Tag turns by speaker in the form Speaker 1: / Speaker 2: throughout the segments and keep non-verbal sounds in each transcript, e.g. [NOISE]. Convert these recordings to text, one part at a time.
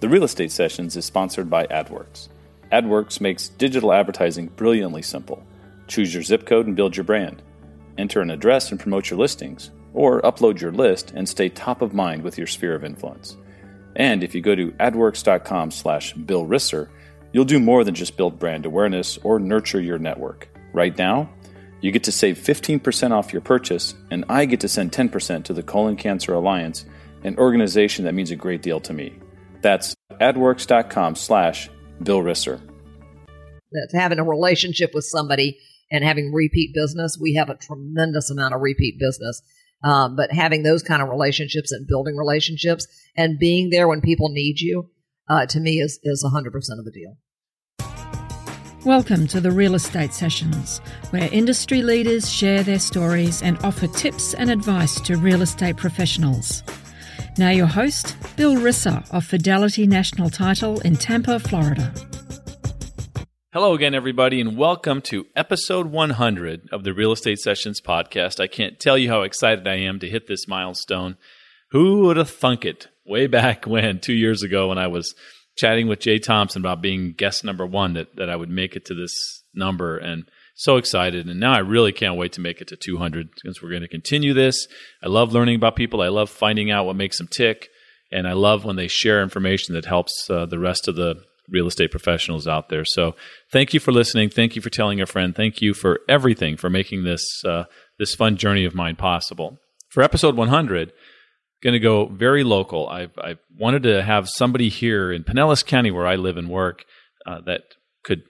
Speaker 1: The Real Estate Sessions is sponsored by AdWorks. AdWorks makes digital advertising brilliantly simple. Choose your zip code and build your brand. Enter an address and promote your listings, or upload your list and stay top of mind with your sphere of influence. And if you go to adworks.com slash Bill Risser, you'll do more than just build brand awareness or nurture your network. Right now, you get to save 15% off your purchase, and I get to send 10% to the Colon Cancer Alliance, an organization that means a great deal to me. That's adworks.com slash Bill Risser.
Speaker 2: That's having a relationship with somebody and having repeat business. We have a tremendous amount of repeat business. Um, but having those kind of relationships and building relationships and being there when people need you, uh, to me, is, is 100% of the deal.
Speaker 3: Welcome to the Real Estate Sessions, where industry leaders share their stories and offer tips and advice to real estate professionals. Now, your host, Bill Risser of Fidelity National Title in Tampa, Florida.
Speaker 1: Hello again, everybody, and welcome to episode 100 of the Real Estate Sessions podcast. I can't tell you how excited I am to hit this milestone. Who would have thunk it way back when, two years ago, when I was chatting with Jay Thompson about being guest number one that, that I would make it to this number and so excited. And now I really can't wait to make it to 200 because we're going to continue this. I love learning about people. I love finding out what makes them tick. And I love when they share information that helps uh, the rest of the real estate professionals out there. So thank you for listening. Thank you for telling a friend. Thank you for everything for making this uh, this fun journey of mine possible. For episode 100, going to go very local. I've, I've wanted to have somebody here in Pinellas County, where I live and work, uh, that could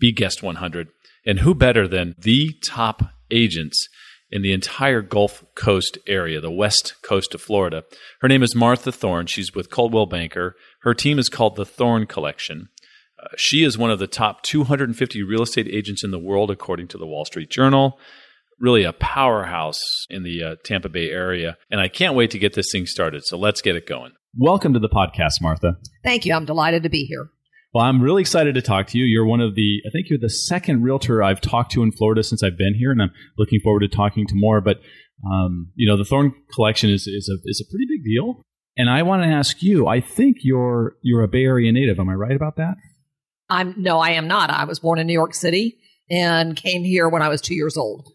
Speaker 1: be guest 100. And who better than the top agents in the entire Gulf Coast area, the west coast of Florida? Her name is Martha Thorn. She's with Coldwell Banker. Her team is called the Thorn Collection. Uh, she is one of the top 250 real estate agents in the world, according to the Wall Street Journal really a powerhouse in the uh, Tampa Bay area. And I can't wait to get this thing started. So let's get it going. Welcome to the podcast, Martha.
Speaker 2: Thank you. I'm delighted to be here.
Speaker 1: Well, I'm really excited to talk to you. You're one of the, I think you're the second realtor I've talked to in Florida since I've been here, and I'm looking forward to talking to more. But, um, you know, the Thorn collection is, is, a, is a pretty big deal. And I want to ask you, I think you're, you're a Bay Area native. Am I right about that?
Speaker 2: I'm, no, I am not. I was born in New York City and came here when I was two years old.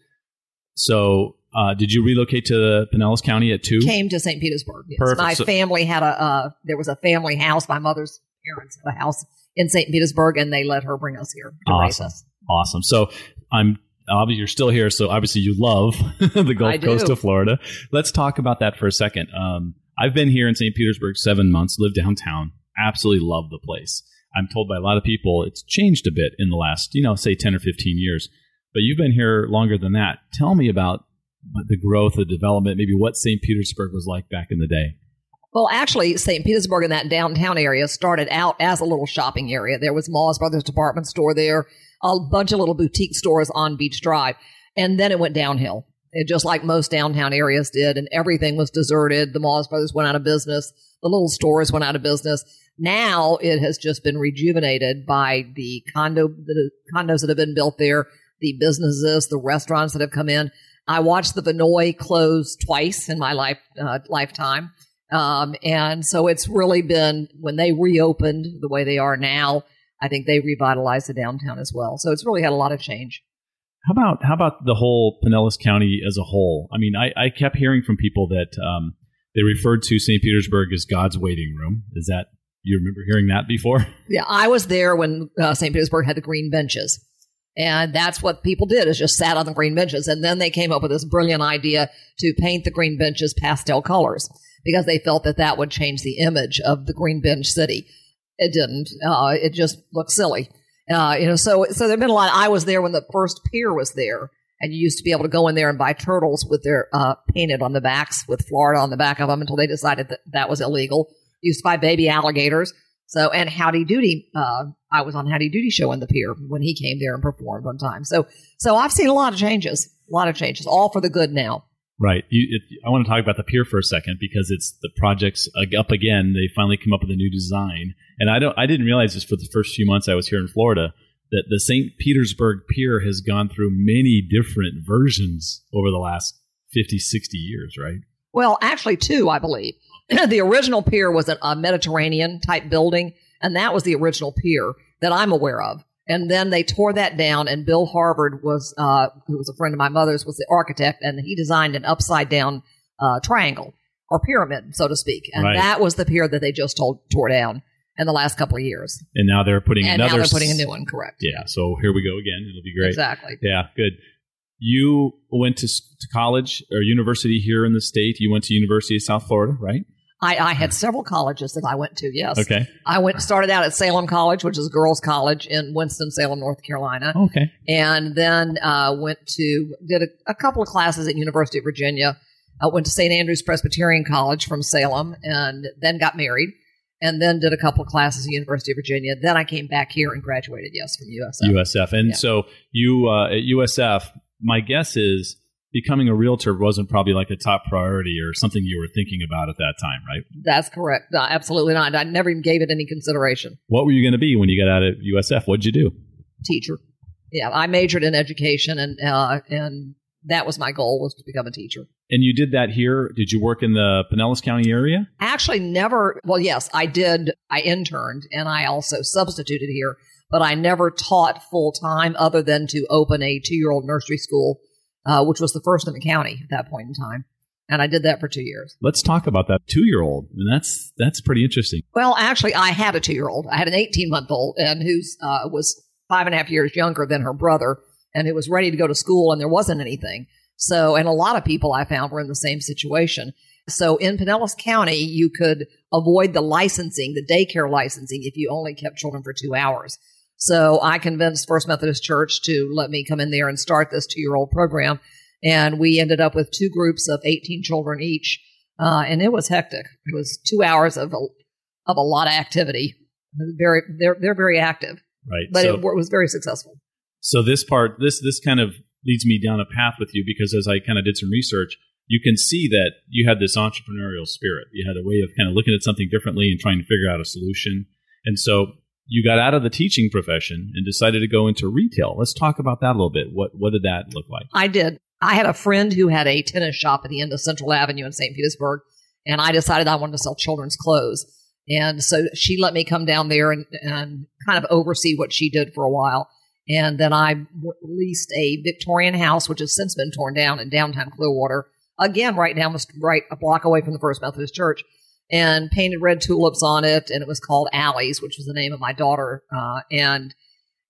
Speaker 1: So, uh, did you relocate to Pinellas County at two?
Speaker 2: Came to St. Petersburg. Yes.
Speaker 1: Perfect.
Speaker 2: My
Speaker 1: So-
Speaker 2: family had a uh, there was a family house. My mother's parents had a house in St. Petersburg, and they let her bring us here
Speaker 1: Awesome.
Speaker 2: us.
Speaker 1: Awesome. So I'm obviously you're still here, so obviously you love [LAUGHS] the Gulf Coast of Florida. Let's talk about that for a second. Um, I've been here in St. Petersburg seven months, lived downtown, absolutely love the place. I'm told by a lot of people it's changed a bit in the last, you know, say 10 or 15 years. But you've been here longer than that. Tell me about the growth, the development, maybe what St. Petersburg was like back in the day.
Speaker 2: Well, actually, St. Petersburg in that downtown area started out as a little shopping area. There was Maas Brothers department store there, a bunch of little boutique stores on Beach Drive, and then it went downhill. It, just like most downtown areas did, and everything was deserted. The Maas Brothers went out of business. The little stores went out of business. Now it has just been rejuvenated by the condo, the condos that have been built there, the businesses, the restaurants that have come in. I watched the Vinoy close twice in my life uh, lifetime. Um, and so it's really been when they reopened the way they are now. I think they revitalized the downtown as well. So it's really had a lot of change.
Speaker 1: How about how about the whole Pinellas County as a whole? I mean, I, I kept hearing from people that um, they referred to St. Petersburg as God's waiting room. Is that you remember hearing that before?
Speaker 2: Yeah, I was there when uh, St. Petersburg had the green benches. And that's what people did is just sat on the green benches. And then they came up with this brilliant idea to paint the green benches pastel colors because they felt that that would change the image of the green bench city. It didn't. Uh, it just looked silly. Uh, you know, so, so there've been a lot. I was there when the first pier was there and you used to be able to go in there and buy turtles with their, uh, painted on the backs with Florida on the back of them until they decided that that was illegal. Used to buy baby alligators. So, and Howdy Doody, uh, I was on Howdy Doody show in the pier when he came there and performed one time. So, so I've seen a lot of changes, a lot of changes, all for the good now.
Speaker 1: Right. You, it, I want to talk about the pier for a second because it's the project's up again. They finally come up with a new design, and I don't. I didn't realize this for the first few months I was here in Florida that the St. Petersburg Pier has gone through many different versions over the last 50, 60 years. Right.
Speaker 2: Well, actually, two, I believe. [CLEARS THROAT] the original pier was a, a Mediterranean type building, and that was the original pier that I'm aware of. And then they tore that down, and Bill Harvard was, uh, who was a friend of my mother's, was the architect, and he designed an upside down uh, triangle or pyramid, so to speak. And
Speaker 1: Right.
Speaker 2: that was the pier that they just told, tore down in the last couple of years.
Speaker 1: And now they're putting
Speaker 2: And
Speaker 1: another.
Speaker 2: now they're putting a new one, correct?
Speaker 1: Yeah. So here we go again. It'll be great.
Speaker 2: Exactly.
Speaker 1: Yeah. Good. You went to, to college or university here in the state. You went to University of South Florida, right?
Speaker 2: I, I had several colleges that I went to. Yes,
Speaker 1: Okay.
Speaker 2: I went started out at Salem College, which is a girls' college in Winston Salem, North Carolina,
Speaker 1: Okay.
Speaker 2: and then uh, went to did a, a couple of classes at University of Virginia. I went to St. Andrews Presbyterian College from Salem, and then got married, and then did a couple of classes at University of Virginia. Then I came back here and graduated. Yes, from USF.
Speaker 1: USF. And
Speaker 2: Yeah.
Speaker 1: so you uh, at USF, my guess is becoming a realtor wasn't probably like a top priority or something you were thinking about at that time, right?
Speaker 2: That's correct. No, absolutely not. I never even gave it any consideration.
Speaker 1: What were you going to be when you got out of USF? What'd you do?
Speaker 2: Teacher. Yeah, I majored in education, and uh, and that was my goal was to become a teacher.
Speaker 1: And you did that here. Did you work in the Pinellas County area?
Speaker 2: Actually, never. Well, yes, I did. I interned and I also substituted here, but I never taught full time other than to open a two year old nursery school, uh, which was the first in the county at that point in time. And I did that for two years.
Speaker 1: Let's talk about that two-year-old. And that's that's pretty interesting.
Speaker 2: Well, actually, I had a two year old. I had an 18 month old and who's uh, was five and a half years younger than her brother and who was ready to go to school and there wasn't anything. So, and a lot of people I found were in the same situation. So in Pinellas County, you could avoid the licensing, the daycare licensing, if you only kept children for two hours. So I convinced First Methodist Church to let me come in there and start this two year old program. And we ended up with two groups of 18 children each. Uh, and it was hectic. It was two hours of a, of a lot of activity. Very, they're, they're very active,
Speaker 1: Right.
Speaker 2: but
Speaker 1: so,
Speaker 2: it, wa- was very successful.
Speaker 1: so this part, this this kind of leads me down a path with you because as I kind of did some research, you can see that you had this entrepreneurial spirit. You had a way of kind of looking at something differently and trying to figure out a solution. And so you got out of the teaching profession and decided to go into retail. Let's talk about that a little bit. What what did that look like?
Speaker 2: I did. I had a friend who had a tennis shop at the end of Central Avenue in St. Petersburg, and I decided I wanted to sell children's clothes. And so she let me come down there and, and kind of oversee what she did for a while. And then I leased a Victorian house, which has since been torn down in downtown Clearwater, again, right down right a block away from the First Methodist Church, and painted red tulips on it. And it was called Alley's, which was the name of my daughter. Uh, and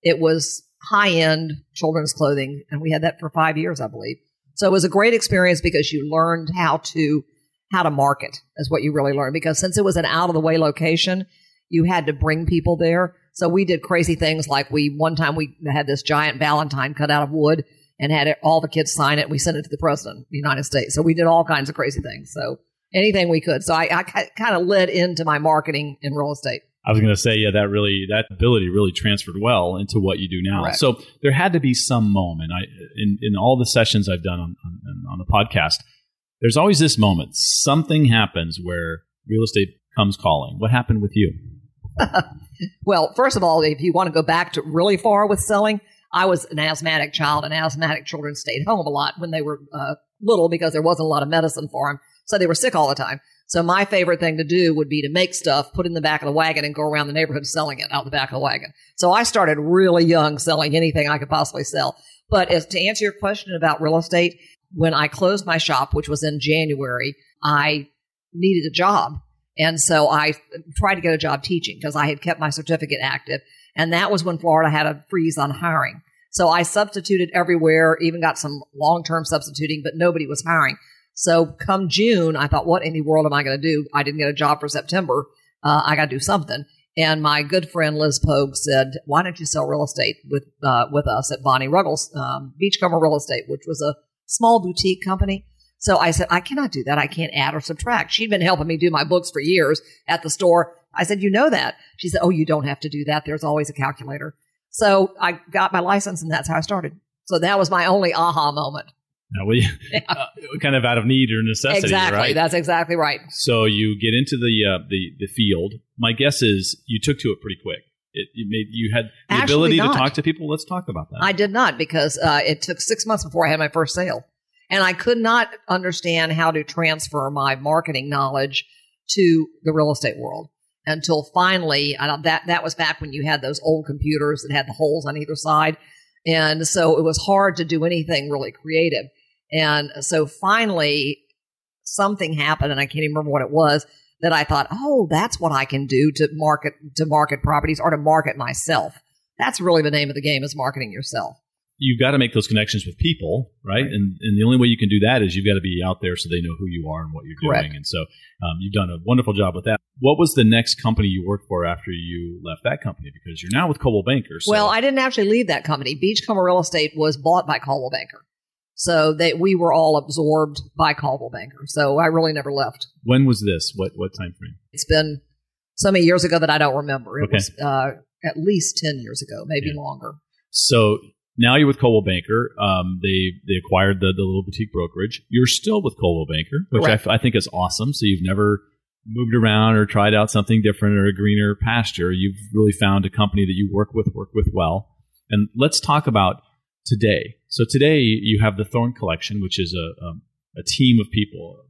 Speaker 2: it was high end children's clothing. And we had that for five years, I believe. So it was a great experience because you learned how to how to market is what you really learned because since it was an out of the way location, you had to bring people there. So we did crazy things like we one time we had this giant Valentine cut out of wood and had it, all the kids sign it. We sent it to the president of the United States. So we did all kinds of crazy things. So anything we could. So I, I kind of led into my marketing in real estate.
Speaker 1: I was going to say, yeah, that really that ability really transferred well into what you do now.
Speaker 2: Correct.
Speaker 1: So there had to be some moment. I in in all the sessions I've done on, on on the podcast, there's always this moment. Something happens where real estate comes calling. What happened with you? [LAUGHS]
Speaker 2: Well, first of all, if you want to go back to really far with selling, I was an asthmatic child, and asthmatic children stayed home a lot when they were uh, little because there wasn't a lot of medicine for them. So they were sick all the time. So my favorite thing to do would be to make stuff, put it in the back of the wagon, and go around the neighborhood selling it out the back of the wagon. So I started really young selling anything I could possibly sell. But as to answer your question about real estate, when I closed my shop, which was in January, I needed a job. And so I tried to get a job teaching because I had kept my certificate active. And that was when Florida had a freeze on hiring. So I substituted everywhere, even got some long term substituting, but nobody was hiring. So come June, I thought, what in the world am I going to do? I didn't get a job for September. Uh, I got to do something. And my good friend Liz Pogue said, "Why don't you sell real estate with uh, with us at Bonnie Ruggles um, Beachcomber Real Estate, which was a small boutique company?" So I said, "I cannot do that. I can't add or subtract." She'd been helping me do my books for years at the store. I said, "You know that?" She said, "Oh, you don't have to do that. There's always a calculator." So I got my license, and that's how I started. So that was my only aha moment.
Speaker 1: Now, we [LAUGHS] uh, kind of out of need or necessity,
Speaker 2: exactly.
Speaker 1: right?
Speaker 2: That's exactly right.
Speaker 1: So you get into the uh, the the field. My guess is you took to it pretty quick. It, you made you had the
Speaker 2: Actually
Speaker 1: ability to talk to people. Let's talk about that.
Speaker 2: I did not because uh, it took six months before I had my first sale. And I could not understand how to transfer my marketing knowledge to the real estate world until finally that that was back when you had those old computers that had the holes on either side and so it was hard to do anything really creative and so finally something happened and i can't even remember what it was that i thought oh that's what i can do to market to market properties or to market myself that's really the name of the game is marketing yourself
Speaker 1: you've got to make those connections with people, right? right? And and the only way you can do that is you've got to be out there so they know who you are and what you're
Speaker 2: Correct.
Speaker 1: doing. And so um, you've done a wonderful job with that. What was the next company you worked for after you left that company? Because you're now with Coldwell Banker. So.
Speaker 2: Well, I didn't actually leave that company. Beachcomber Real Estate was bought by Coldwell Banker. So that we were all absorbed by Coldwell Banker. So I really never left.
Speaker 1: When was this? What what time frame?
Speaker 2: It's been so many years ago that I don't remember. It okay. was uh, at least ten years ago, maybe yeah. longer.
Speaker 1: So now you're with Coldwell Banker. Um, they they acquired the, the little boutique brokerage. You're still with Coldwell Banker, which I, f- I think is awesome. So you've never moved around or tried out something different or a greener pasture. You've really found a company that you work with, work with well. And let's talk about today. So today you have the Thorn Collection, which is a, a, team of people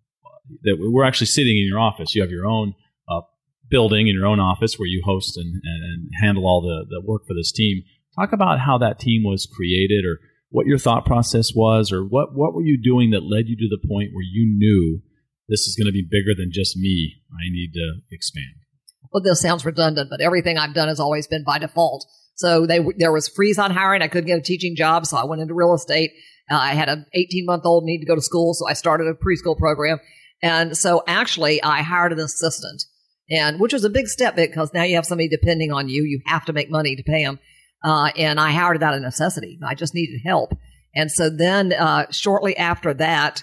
Speaker 1: that we're actually sitting in your office. You have your own uh, building in your own office where you host and, and handle all the, the work for this team. Talk about how that team was created or what your thought process was or what, what were you doing that led you to the point where you knew this is going to be bigger than just me. I need to expand.
Speaker 2: Well, this sounds redundant, but everything I've done has always been by default. So they, there was freeze on hiring. I couldn't get a teaching job. So I went into real estate. Uh, I had an 18 month old need to go to school. So I started a preschool program. And so actually I hired an assistant and which was a big step because now you have somebody depending on you. You have to make money to pay them. Uh, and I hired it out of necessity. I just needed help. And so then, uh, shortly after that,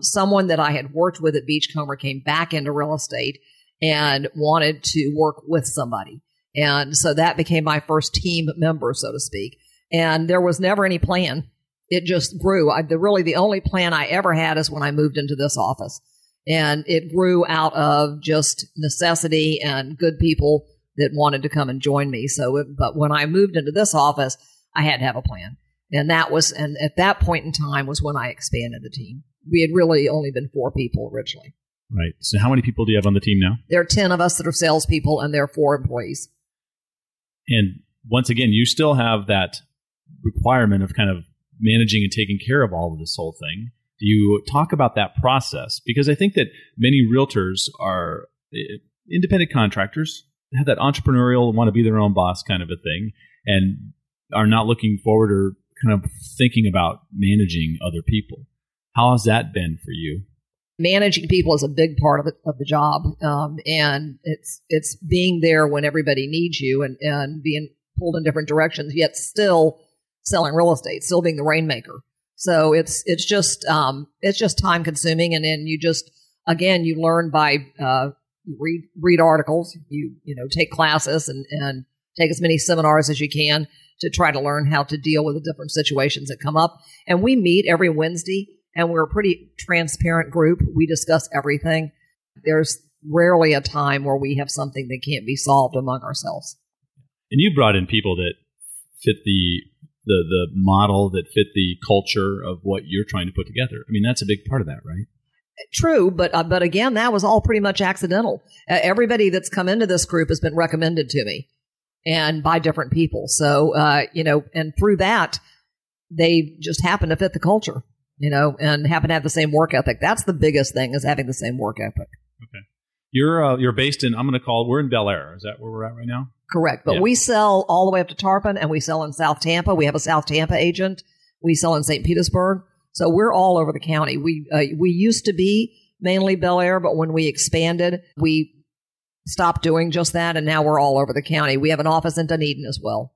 Speaker 2: someone that I had worked with at Beachcomber came back into real estate and wanted to work with somebody. And so that became my first team member, so to speak. And there was never any plan. It just grew. I, the, really, the only plan I ever had is when I moved into this office. And it grew out of just necessity and good people that wanted to come and join me. So, it, but when I moved into this office, I had to have a plan. And that was, and at that point in time was when I expanded the team. We had really only been four people originally.
Speaker 1: Right. So, how many people do you have on the team now?
Speaker 2: There are 10 of us that are salespeople, and there are four employees.
Speaker 1: And once again, you still have that requirement of kind of managing and taking care of all of this whole thing. Do you talk about that process? Because I think that many realtors are eh, independent contractors have that entrepreneurial want to be their own boss kind of a thing and are not looking forward or kind of thinking about managing other people. How has that been for you?
Speaker 2: Managing people is a big part of, it, of the job, um, and it's it's being there when everybody needs you and, and being pulled in different directions, yet still selling real estate, still being the rainmaker. So it's it's just um, it's just time consuming, and then you just again you learn by uh, you read read articles, you you know take classes and and take as many seminars as you can to try to learn how to deal with the different situations that come up. And we meet every Wednesday, and we're a pretty transparent group. We discuss everything. There's rarely a time where we have something that can't be solved among ourselves.
Speaker 1: And you brought in people that fit the the the model that fit the culture of what you're trying to put together. I mean, that's a big part of that, right?
Speaker 2: True, but uh, but again, that was all pretty much accidental. Uh, everybody that's come into this group has been recommended to me, and by different people. So uh, you know, and through that, they just happen to fit the culture, you know, and happen to have the same work ethic. That's the biggest thing is having the same work ethic.
Speaker 1: Okay, you're uh, you're based in. I'm going to call. We're in Belleair. Is that where we're at right now?
Speaker 2: Correct, but yeah. we sell all the way up to Tarpon, and we sell in South Tampa. We have a South Tampa agent. We sell in St. Petersburg. So we're all over the county. We uh, we used to be mainly Belleair, but when we expanded, we stopped doing just that, and now we're all over the county. We have an office in Dunedin as well.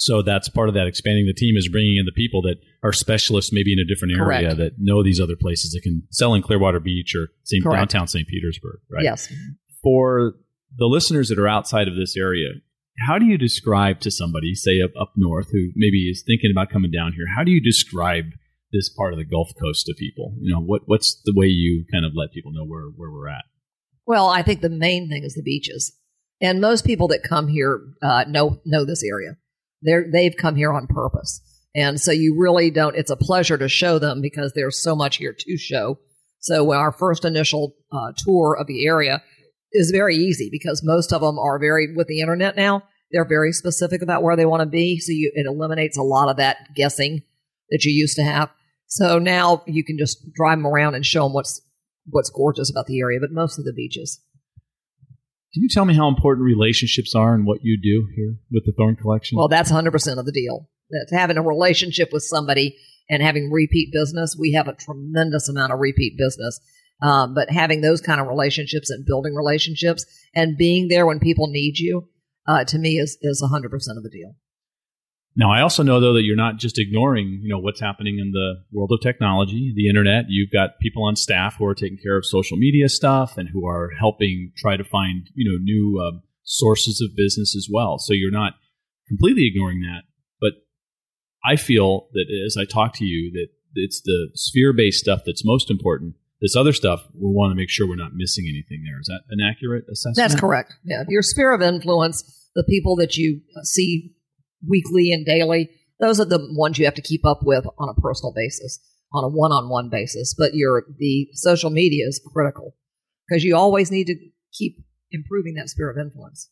Speaker 1: So that's part of that expanding the team is bringing in the people that are specialists, maybe in a different area
Speaker 2: Correct.
Speaker 1: that know these other places that can sell in Clearwater Beach or St. downtown St. Petersburg, right?
Speaker 2: Yes.
Speaker 1: For the listeners that are outside of this area, how do you describe to somebody, say up, up north, who maybe is thinking about coming down here, how do you describe this part of the Gulf Coast to people? You know, what what's the way you kind of let people know where where we're at?
Speaker 2: Well, I think the main thing is the beaches, and most people that come here uh, know know this area. They're they've come here on purpose, and so you really don't. It's a pleasure to show them because there's so much here to show. So our first initial uh, tour of the area, is very easy because most of them are very with the internet now. They're very specific about where they want to be, so you, it eliminates a lot of that guessing that you used to have. So now you can just drive them around and show them what's what's gorgeous about the area, but mostly the beaches.
Speaker 1: Can you tell me how important relationships are and what you do here with the Thorn Collection?
Speaker 2: Well, that's 100% of the deal. That's having a relationship with somebody and having repeat business. We have a tremendous amount of repeat business. Um, but having those kind of relationships and building relationships and being there when people need you, uh, to me is, is 100% of the deal.
Speaker 1: Now, I also know though that you're not just ignoring, you know, what's happening in the world of technology, the internet. You've got people on staff who are taking care of social media stuff and who are helping try to find, you know, new um, sources of business as well. So you're not completely ignoring that. But I feel that as I talk to you, that it's the sphere-based stuff that's most important. This other stuff, we want to make sure we're not missing anything there. Is that an accurate assessment?
Speaker 2: That's correct. Yeah, your sphere of influence, the people that you see weekly and daily. Those are the ones you have to keep up with on a personal basis, on a one-on-one basis. But your the social media is critical because you always need to keep improving that sphere of influence.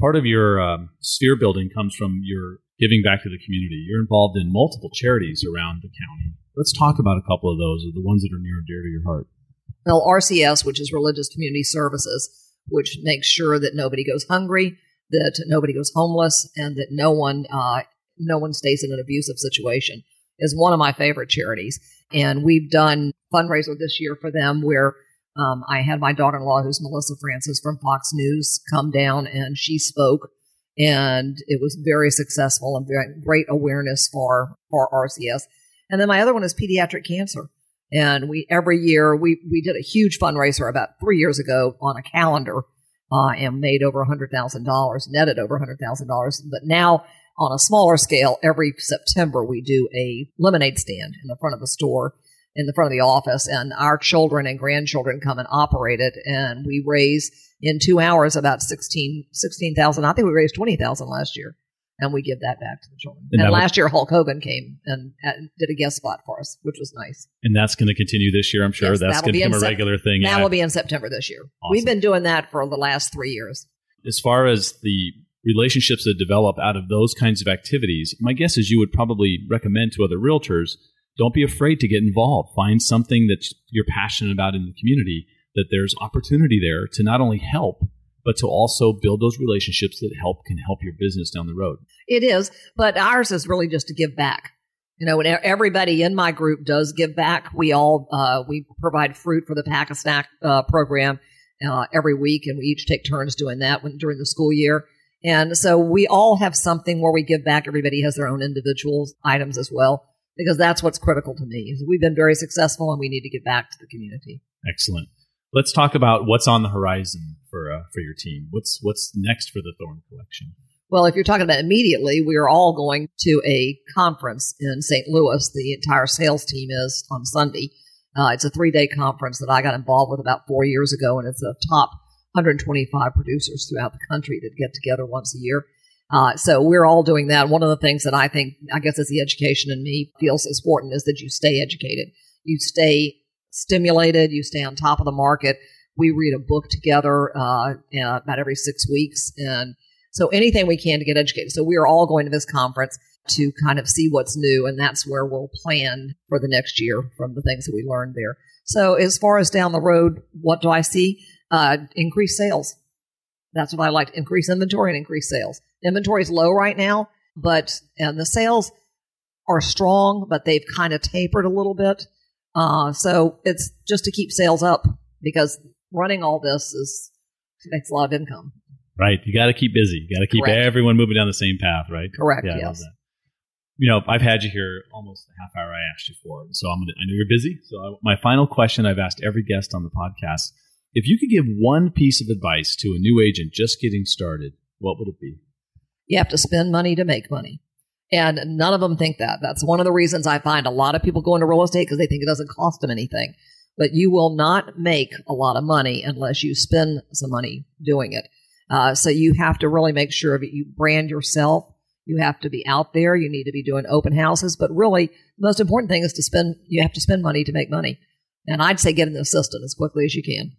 Speaker 1: Part of your um, sphere building comes from your giving back to the community. You're involved in multiple charities around the county. Let's talk about a couple of those, the ones that are near and dear to your heart.
Speaker 2: Well, RCS, which is Religious Community Services, which makes sure that nobody goes hungry, that nobody goes homeless and that no one uh, no one stays in an abusive situation is one of my favorite charities. And we've done fundraiser this year for them where um, I had my daughter-in-law, who's Melissa Francis from Fox News, come down and she spoke, and it was very successful and very great awareness for for RCS. And then my other one is pediatric cancer. And we every year we we did a huge fundraiser about three years ago on a calendar uh, and made over $100,000, netted over $100,000. But now, on a smaller scale, every September we do a lemonade stand in the front of the store, in the front of the office, and our children and grandchildren come and operate it. And we raise in two hours about 16, 16,000. I think we raised 20,000 last year and we give that back to the children. And, and last year, Hulk Hogan came and, and, did a guest spot for us, which was nice.
Speaker 1: And that's going to continue this year, I'm sure. Yes, that's going to become a sep- regular thing.
Speaker 2: That yeah. will be in September this year. Awesome. We've been doing that for the last three years.
Speaker 1: As far as the relationships that develop out of those kinds of activities, my guess is you would probably recommend to other realtors don't be afraid to get involved. Find something that you're passionate about in the community, that there's opportunity there to not only help, but to also build those relationships that help can help your business down the road.
Speaker 2: It is, but ours is really just to give back. You know, everybody in my group does give back, we all uh, we provide fruit for the Pack a Snack uh, program uh, every week, and we each take turns doing that when, during the school year. And so we all have something where we give back. Everybody has their own individual items as well, because that's what's critical to me. We've been very successful, and we need to give back to the community.
Speaker 1: Excellent. Let's talk about what's on the horizon for uh, for your team. What's what's next for the Thorn Collection?
Speaker 2: Well, if you're talking about immediately, we are all going to a conference in St. Louis. The entire sales team is on Sunday. Uh, it's a three day conference that I got involved with about four years ago, and it's a top 125 producers throughout the country that get together once a year. Uh, so we're all doing that. One of the things that I think, I guess, as the education in me feels important is that you stay educated. You stay stimulated. You stay on top of the market. We read a book together uh, about every six weeks, and so anything we can to get educated. So we are all going to this conference to kind of see what's new, and that's where we'll plan for the next year from the things that we learned there. So as far as down the road, what do I see? Uh, sales. That's what I like. to Increase inventory and increase sales. Inventory is low right now, but and the sales are strong, but they've kind of tapered a little bit. Uh, so it's just to keep sales up because running all this is makes a lot of income.
Speaker 1: Right. You got to keep busy. You got to keep Correct. everyone moving down the same path, right?
Speaker 2: Correct. Yeah, yes.
Speaker 1: You know, I've had you here almost a half hour. I asked you for, so I'm gonna, I know you're busy. So I, my final question I've asked every guest on the podcast: If you could give one piece of advice to a new agent just getting started, what would it be?
Speaker 2: You have to spend money to make money. And none of them think that. That's one of the reasons I find a lot of people go into real estate because they think it doesn't cost them anything. But you will not make a lot of money unless you spend some money doing it. Uh, so you have to really make sure that you brand yourself. You have to be out there. You need to be doing open houses. But really, the most important thing is to spend, you have to spend money to make money. And I'd say get an assistant as quickly as you can.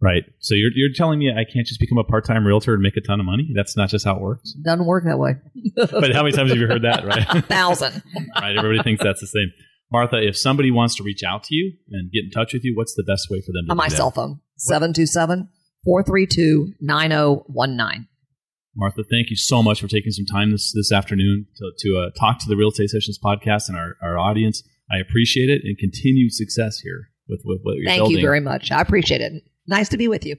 Speaker 1: Right. So you're you're telling me I can't just become a part time realtor and make a ton of money? That's not just how it works.
Speaker 2: Doesn't work that way. [LAUGHS]
Speaker 1: but how many times have you heard that? Right.
Speaker 2: a [LAUGHS] Thousand.
Speaker 1: right. Everybody thinks that's the same. Martha, if somebody wants to reach out to you and get in touch with you, what's the best way for them to
Speaker 2: On my
Speaker 1: that?
Speaker 2: cell phone, 727 432 9019.
Speaker 1: Martha, thank you so much for taking some time this, this afternoon to, to uh, talk to the Real Estate Sessions podcast and our, our audience. I appreciate it and continued success here with, with what you're
Speaker 2: Thank
Speaker 1: building.
Speaker 2: you very much. I appreciate it. Nice to be with you.